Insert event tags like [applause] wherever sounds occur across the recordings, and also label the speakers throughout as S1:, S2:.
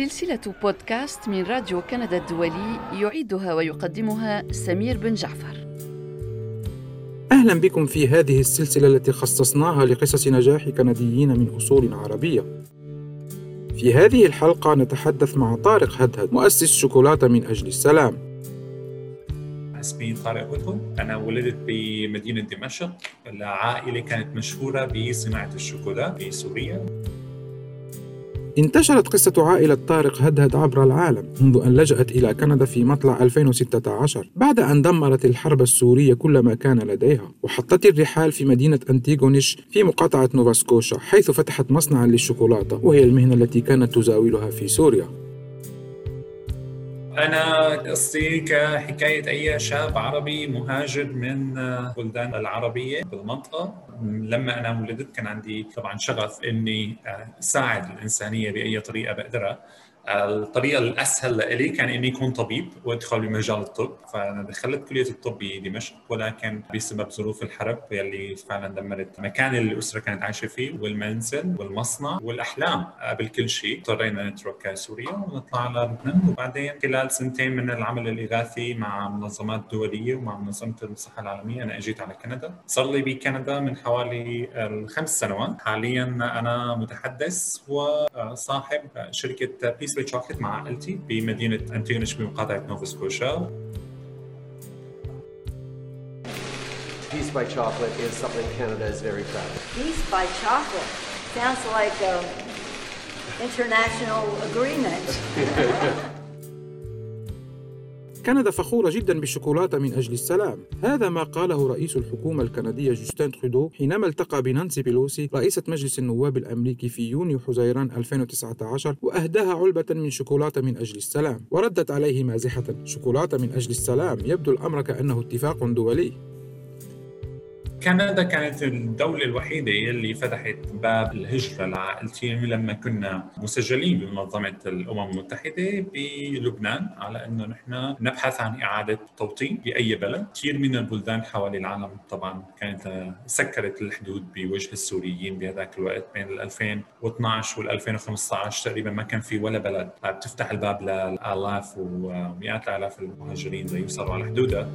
S1: سلسلة بودكاست من راديو كندا الدولي يعيدها ويقدمها سمير بن جعفر.
S2: أهلا بكم في هذه السلسلة التي خصصناها لقصص نجاح كنديين من أصول عربية. في هذه الحلقة نتحدث مع طارق هدهد مؤسس شوكولاتة من أجل السلام.
S3: اسمي طارق هدهد أنا ولدت بمدينة دمشق العائلة كانت مشهورة بصناعة الشوكولا في سوريا
S2: انتشرت قصة عائلة طارق هدهد عبر العالم منذ أن لجأت إلى كندا في مطلع 2016 بعد أن دمرت الحرب السورية كل ما كان لديها وحطت الرحال في مدينة أنتيغونيش في مقاطعة نوفاسكوشا حيث فتحت مصنعا للشوكولاتة وهي المهنة التي كانت تزاولها في سوريا.
S3: أنا قصتي كحكاية أي شاب عربي مهاجر من بلدان العربية بالمنطقة. لما أنا ولدت كان عندي طبعا شغف إني ساعد الإنسانية بأي طريقة بقدرها. الطريقة الأسهل لإلي كان إني اكون طبيب وأدخل بمجال الطب فأنا دخلت كلية الطب بدمشق ولكن بسبب ظروف الحرب يلي فعلا دمرت مكان اللي الأسرة كانت عايشة فيه والمنزل والمصنع والأحلام. قبل كل شيء. اضطرينا نترك سوريا ونطلع على لبنان وبعدين خلال سنتين من العمل الإغاثي مع منظمات دولية ومع منظمة الصحة العالمية أنا إجيت على كندا. صار لي بكندا من حوالي الخمس سنوات. حاليا أنا متحدث وصاحب شركة بيس باي شوكليت مع عائلتي بمدينه انتيونش بمقاطعه نوفا سكوشا
S4: Peace by Chocolate is something Canada is very proud of.
S5: Peace by Chocolate sounds like an international agreement. [laughs]
S2: كندا فخورة جدا بالشوكولاتة من أجل السلام. هذا ما قاله رئيس الحكومة الكندية جوستين ترودو حينما التقى بنانسي بيلوسي رئيسة مجلس النواب الأمريكي في يونيو حزيران 2019 وأهداها علبة من شوكولاتة من أجل السلام. وردت عليه مازحة شوكولاتة من أجل السلام. يبدو الأمر كأنه اتفاق دولي.
S3: كندا كانت الدولة الوحيدة اللي فتحت باب الهجرة لعائلتي لما كنا مسجلين بمنظمة الأمم المتحدة بلبنان على أنه نحن نبحث عن إعادة توطين بأي بلد. كثير من البلدان حوالي العالم طبعا كانت سكرت الحدود بوجه السوريين بهذاك الوقت بين 2012 وال 2015 تقريبا ما كان في ولا بلد بتفتح الباب لآلاف ومئات الآلاف المهاجرين ليوصلوا على حدودها.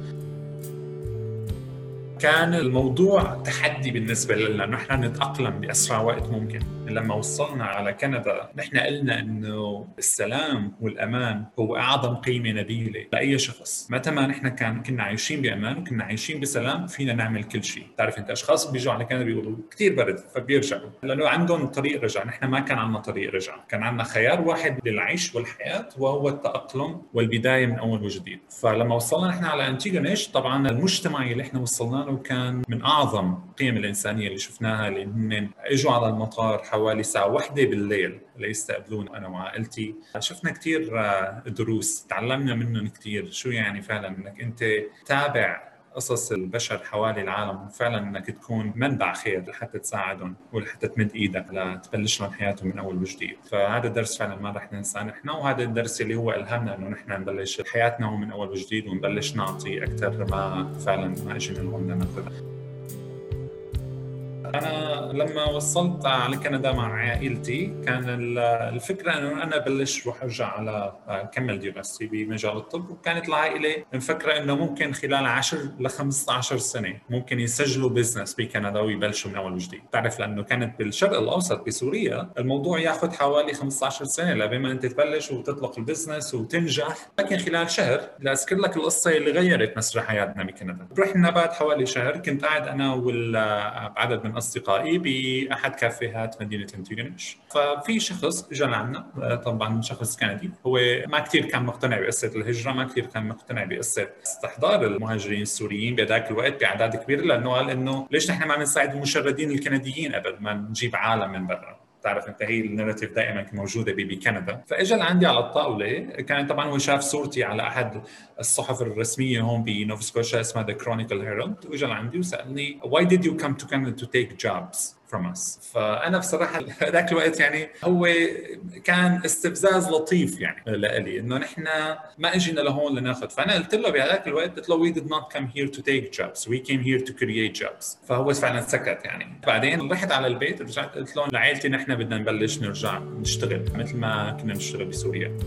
S3: كان الموضوع تحدي بالنسبة لنا. نحن نتأقلم بأسرع وقت ممكن. لما وصلنا على كندا نحن قلنا أنه السلام والأمان هو أعظم قيمة نبيلة لأي شخص. متى ما نحن كان كنا عايشين بأمان وكنا عايشين بسلام فينا نعمل كل شيء. تعرف أنت أشخاص بيجوا على كندا بيقولوا كثير برد فبيرجعوا. لأنه عندهم طريق رجع. نحن ما كان عندنا طريق رجع. كان عندنا خيار واحد للعيش والحياة وهو التأقلم والبداية من أول وجديد. فلما وصلنا نحن على أنتيغونيش طبعا المجتمع اللي إحنا وصلنا له كان من أعظم القيم الإنسانية اللي شفناها اللي هن إجوا على المطار حوالي الساعة واحدة بالليل ليستقبلونا أنا وعائلتي. شفنا كثير دروس تعلمنا منهم كثير شو يعني فعلا إنك أنت تابع قصص البشر حوالي العالم فعلا إنك تكون منبع خير لحتى تساعدهم ولحتى تمد إيدك لتبلش لهم حياتهم من أول وجديد. فهذا الدرس فعلا ما رح ننساه نحن وهذا الدرس اللي هو الهمنا إنه نحن نبلش حياتنا من أول وجديد ونبلش نعطي أكثر ما فعلا ما إجينا لهون لناخذ أنا لما وصلت على كندا مع عائلتي كان الفكرة إنه أنا بلش روح أرجع على كمل دراستي بمجال الطب وكانت العائلة مفكرة إنه ممكن خلال 10 ل 15 سنة ممكن يسجلوا business بكندا ويبلشوا من أول وجديد، بتعرف لأنه كانت بالشرق الأوسط بسوريا الموضوع ياخذ حوالي 15 سنة لبما أنت تبلش وتطلق ال business وتنجح، لكن خلال شهر لأذكر لك القصة اللي غيرت مسار حياتنا بكندا، رحنا بعد حوالي شهر كنت قاعد أنا وعدد من أصدقائي بأحد كافيهات مدينة انتيغونيش ففي شخص اجى لعنا طبعا شخص كندي. هو ما كثير كان مقتنع بقصة الهجرة ما كثير كان مقتنع بقصة استحضار المهاجرين السوريين بهذاك الوقت بأعداد كبيرة لأنه قال إنه ليش نحن ما بنساعد المشردين الكنديين أبد ما نجيب عالم من برا. بتعرف انت هي ال narrative دائما موجودة بكندا فاجى لعندي على الطاولة كان طبعا هو شاف صورتي على أحد الصحف الرسمية هون بنوفا سكوشا اسمها The Chronicle Herald واجى لعندي وسألني why did you come to Canada to take jobs? From us. فأنا بصراحة [laughs] ذاك الوقت يعني هو كان استفزاز لطيف يعني لإلي إنه نحن ما إجينا لهون لناخذ فأنا قلت له بهذاك الوقت قلت له we did not come here to take jobs. We came here to create jobs. فهو فعلا سكت يعني. بعدين رحت على البيت رجعت قلت لهم لعائلتي نحن بدنا نبلش نرجع نشتغل مثل ما كنا نشتغل بسوريا.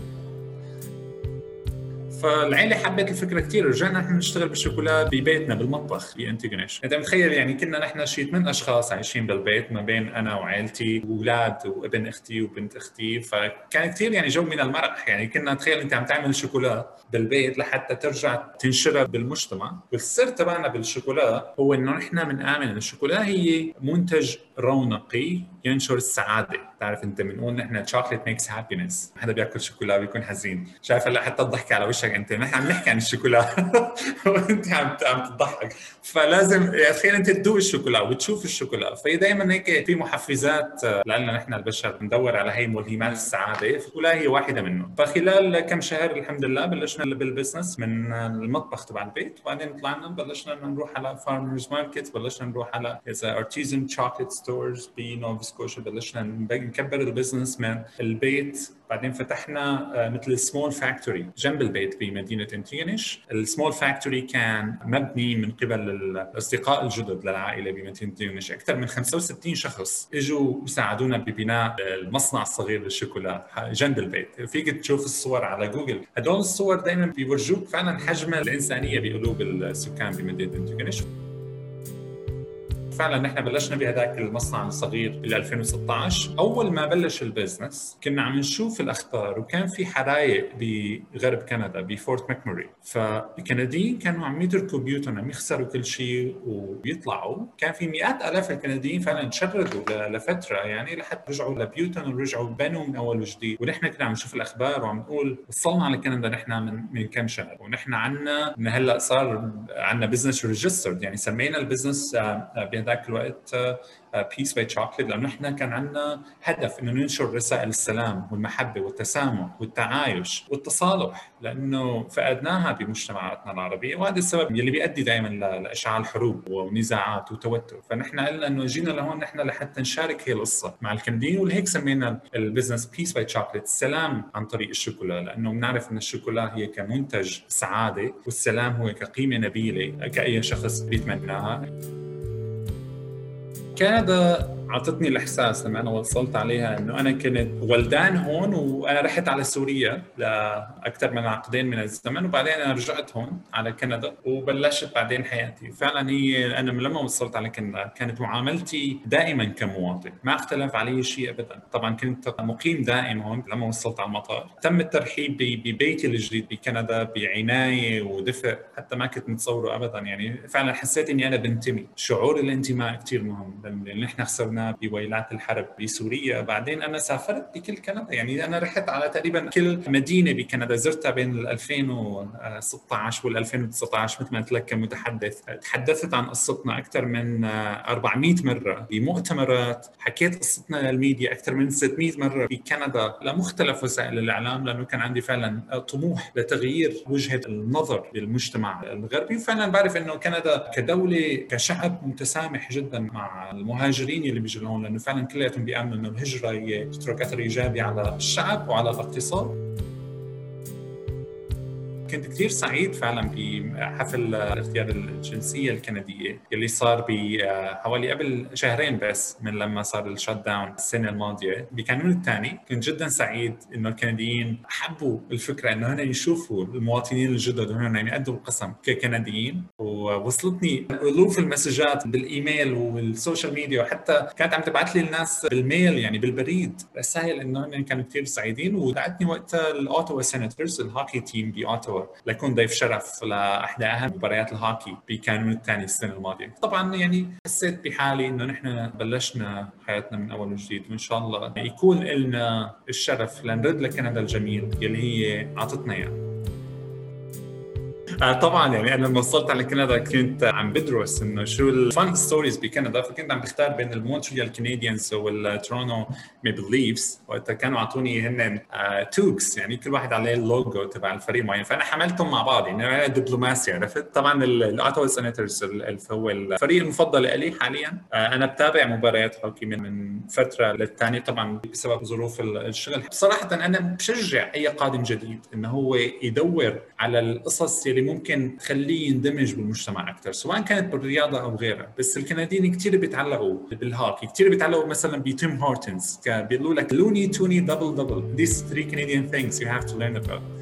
S3: فالعيلة حبت الفكرة كثير رجعنا نحن نشتغل بالشوكولا ببيتنا بالمطبخ بانتجنش انت متخيل يعني كنا نحن شيء ثمان أشخاص عايشين بالبيت ما بين أنا وعائلتي واولاد وابن أختي وبنت أختي. فكان كثير يعني جو من المرح. يعني كنا تخيل أنت عم تعمل شوكولا بالبيت لحتى ترجع تنشرها بالمجتمع. والسر تبعنا بالشوكولا هو إنه نحن بنآمن انه الشوكولا هي منتج رونقي ينشر السعادة. بتعرف انت بنقول نحن chocolate makes happiness حدا بياكل شوكولا بيكون حزين. شايف هلا حتى الضحكة على وشك انت. نحن عم نحكي عن الشوكولا. [laughs] وانت عم عم تضحك. فلازم يعني تخيل انت تدوق الشوكولا وتشوف الشوكولا. فهي دائما هيك في محفزات لنا نحن البشر بندور على هي ملهمات السعادة. الشوكولا هي واحدة منهم. فخلال كم شهر الحمد لله بلشنا بال business من المطبخ تبع البيت. وبعدين طلعنا بلشنا نروح على farmers market بلشنا نروح على artisan chocolate stores بنوفا سكوشا بلشنا نكبر ال business من البيت. بعدين فتحنا آه، مثل small factory جنب البيت بمدينة انتينش السمول فاكتوري كان مبني من قبل الأصدقاء الجدد للعائلة بمدينة انتيغونيش أكثر من 65 شخص إجوا وساعدونا ببناء المصنع الصغير للشوكولا جنب البيت. فيك تشوف الصور على جوجل. هدول الصور دائما بيورجوك فعلا حجم الإنسانية بقلوب السكان بمدينة انتيغونيش فعلا نحن بلشنا بهذاك المصنع الصغير بال 2016 أول ما بلش ال business كنا عم نشوف الاخبار وكان في حرايق بغرب كندا بفورت ماكموري فالكنديين كانوا عم يتركوا بيوتهم عم يخسروا كل شيء وبيطلعوا كان في مئات آلاف الكنديين فعلا تشردوا لفترة يعني لحتى رجعوا لبيوتهم ورجعوا بنوا من أول وجديد. ونحن كنا عم نشوف الأخبار وعم نقول وصلنا على كندا نحن من من كم شهر. ونحن عندنا هلأ صار عندنا business registered يعني سمينا ال business بهذا ذاك الوقت Peace by Chocolate لأنه نحن كان عندنا هدف إنه ننشر رسائل السلام والمحبة والتسامح والتعايش والتصالح لأنه فقدناها بمجتمعاتنا العربية وهذا السبب يلي بيؤدي دائما لإشعال حروب ونزاعات وتوتر. فنحن قلنا إنه جينا لهون نحن لحتى نشارك هي القصة مع الكنديين ولهيك سمينا ال business Peace by Chocolate السلام عن طريق الشوكولا لأنه بنعرف إن الشوكولا هي كمنتج سعادة والسلام هو كقيمة نبيلة كأي شخص بيتمناها. كندا أعطتني الإحساس لما أنا وصلت عليها إنه أنا كنت ولدان هون وأنا رحت على سوريا لأكثر من عقدين من الزمن وبعدين أنا رجعت هون على كندا وبلشت بعدين حياتي. فعلا هي أنا لما وصلت على كندا كانت معاملتي دائما كمواطن ما اختلف علي شيء ابدا. طبعا كنت مقيم دائم هون لما وصلت على المطار. تم الترحيب ببيتي الجديد بكندا بعناية ودفء حتى ما كنت متصوره ابدا. يعني فعلا حسيت إني أنا بنتمي. شعور الانتماء كثير مهم لأن نحن خسرنا بويلات الحرب بسوريا. بعدين أنا سافرت بكل كندا. يعني أنا رحت على تقريبا كل مدينة بكندا. زرتها بين 2016 وال 2019 مثل ما قلت لك كمتحدث. تحدثت عن قصتنا أكثر من 400 مرة بمؤتمرات. حكيت قصتنا للميديا أكثر من 600 مرة بكندا. لمختلف وسائل الإعلام لأنه كان عندي فعلا طموح لتغيير وجهة النظر بالمجتمع الغربي. وفعلا بعرف إنه كندا كدولة كشعب متسامح جدا مع المهاجرين اللي بيجوا لهون لأنه فعلا كلياتهم بيأمنوا إنه الهجرة هي تترك أثر إيجابي على الشعب وعلى الاقتصاد. كنت كثير سعيد فعلا بحفل اختيار الجنسية الكندية اللي صار بحوالي قبل شهرين بس من لما صار ال shutdown السنة الماضية. بكانون الثاني كنت جدا سعيد إنه الكنديين حبوا الفكرة إنه هن يشوفوا المواطنين الجدد وهن عم يقدموا القسم ككنديين. ووصلتني ألوف المسجات بال email وال social media وحتى كانت عم تبعث لي الناس بال mail يعني بالبريد. رسائل إنه هن كانوا كثير سعيدين. ودعتني وقتها ال Ottawa Senators ال hockey team بأوتاوا لكون ضيف شرف لاحدى اهم مباريات الهوكي بكانون الثاني السنة الماضية. طبعا يعني حسيت بحالي إنه نحن بلشنا حياتنا من أول وجديد وإن شاء الله يكون لنا الشرف لنرد لكندا الجميل يلي هي أعطتنا إياه. طبعا يعني أنا لما وصلت على كندا كنت عم بدرس إنه شو ال fun stories بكندا فكنت عم بختار بين ال Montreal Canadiens وال Toronto Maple Leafs وقتها كانوا اعطوني هن آه toques يعني كل واحد عليه اللوجو تبع الفريق معين. فأنا حملتهم مع بعض يعني دبلوماسي عرفت؟ طبعا ال Ottawa Senators هو الفريق المفضل لي حاليا. آه أنا بتابع مباريات هوكي من من فترة للثانيه طبعا بسبب ظروف الشغل. بصراحه أنا بشجع أي قادم جديد إنه هو يدور على القصص اللي ممكن تخليه يندمج بالمجتمع أكثر سواء كانت بالرياضة أو غيرها. بس الكنديين كثير بيتعلقوا بالهوكي كثير بيتعلقوا مثلا ب Tim Hortons بيقولوا لك loonie toonie double double these three Canadian things you have to learn about.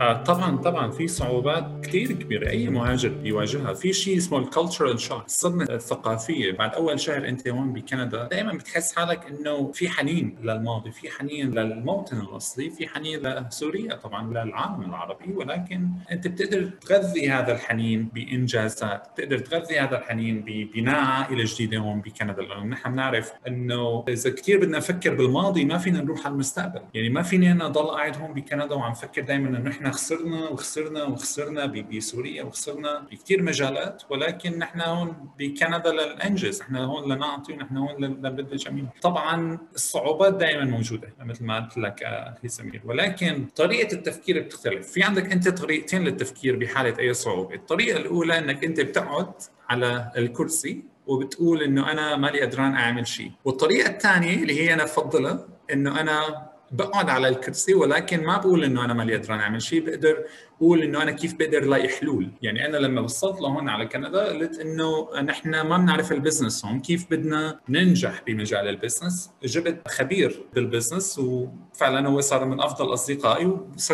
S3: طبعا طبعا في صعوبات كثير كبيرة. أي مهاجر بيواجهها. في شيء اسمه الكالتشرال شوك الصدمة الثقافية. بعد أول شهر أنت هون بكندا دائما بتحس حالك إنه في حنين للماضي في حنين للموطن الأصلي في حنين لسوريا طبعا للعالم العربي. ولكن أنت بتقدر تغذي هذا الحنين بإنجازات بتقدر تغذي هذا الحنين ببناء عائلة جديدة هون بكندا. لأنه نحن بنعرف إنه إذا كثير بدنا نفكر بالماضي ما فينا نروح على المستقبل. يعني ما فيني أنا ضل قاعد هون بكندا وعم فكر دائما إنه نحن خسرنا وخسرنا وخسرنا بسوريا وخسرنا بكثير مجالات ولكن نحن هون بكندا لننجز نحن هون لنعطي ونحن هون لنبذل جميل طبعا الصعوبات دائما موجودة مثل ما قلت لك أخي سمير. ولكن طريقة التفكير بتختلف. في عندك أنت طريقتين للتفكير بحالة أي صعوبة. الطريقة الأولى إنك أنت بتقعد على الكرسي وبتقول إنه أنا مالي قدران أعمل شيء. والطريقة الثانية اللي هي أنا بفضلها إنه أنا بقعد على الكرسي ولكن ما بقول إنه أنا مالي قدران اعمل شيء بقدر أقول إنه أنا كيف بقدر لاقي حلول. يعني أنا لما وصلت لهون على كندا قلت إنه نحن ما بنعرف ال business هون كيف بدنا ننجح بمجال ال business. جبت خبير بال business وفعلا هو صار من أفضل أصدقائي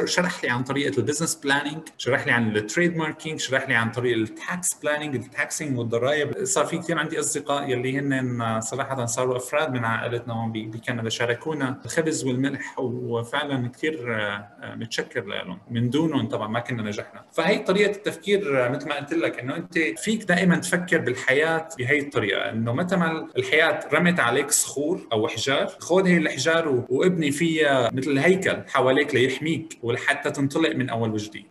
S3: وشرح لي عن طريقة ال business planning شرح لي عن ال trademarking شرح لي عن طريقه ال tax planning ال taxing والضرائب. صار في كثير عندي أصدقاء يلي هن صراحة صاروا أفراد من عائلتنا هون بكندا. شاركونا الخبز والملح وفعلا كثير متشكر لهم. من دونهم طبعا ما كنا نجحنا. فهي طريقة التفكير مثل ما قلت لك إنه أنت فيك دائما تفكر بالحياة بهي الطريقة. إنه متى ما الحياة رمت عليك صخور أو احجار خذ هي الاحجار وابني فيها مثل هيكل حواليك ليحميك ولحتى تنطلق من أول وجديد.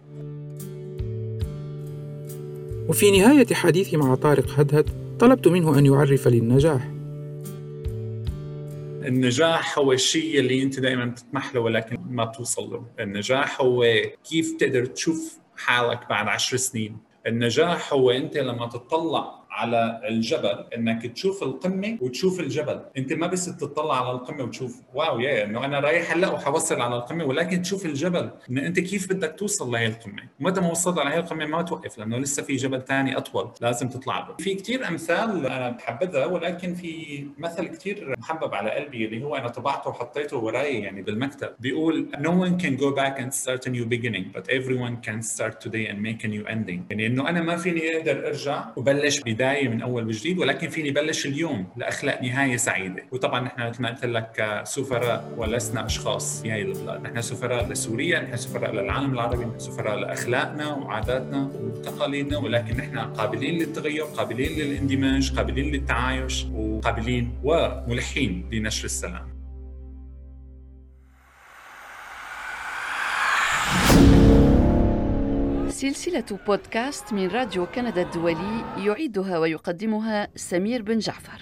S2: وفي نهاية حديثي مع طارق هدهد طلبت منه أن يعرف لي النجاح
S3: النجاح هو الشيء اللي أنت دائما بتطمح له ولكن ما بتوصل له النجاح هو كيف تقدر تشوف حالك بعد عشر سنين. النجاح هو أنت لما تطلع على الجبل إنك تشوف القمة وتشوف الجبل. أنت ما بس تطلع على القمة وتشوف. واو يا إنه أنا رايح هلأ وحوصل على القمة ولكن تشوف الجبل. ان أنت كيف بدك توصل لهي القمة؟ ومتى ما وصلت على هي القمة ما توقف لأنه لسه في جبل ثاني أطول لازم تطلع له. في كثير أمثال أنا بحبذها ولكن في مثل كثير محبب على قلبي اللي هو أنا طبعته وحطيته وراي يعني بالمكتب. بيقول no one can go back and start a new beginning but everyone can start today and make a new ending. يعني إنه أنا ما فيني أقدر أرجع وبلش بداية بداية من أول وجديد ولكن فيني بلش اليوم لاخلق نهاية سعيدة. وطبعا نحن مثل ما قلت لك سفراء ولسنا أشخاص هذه البلاد. نحن سفراء لسوريا نحن سفراء للعالم العربي نحن سفراء لأخلاقنا وعاداتنا وتقاليدنا ولكن نحن قابلين للتغير قابلين للاندماج قابلين للتعايش وقابلين وملحين لنشر السلام.
S1: سلسلة بودكاست من راديو كندا الدولي يعيدها ويقدمها سمير بن جعفر.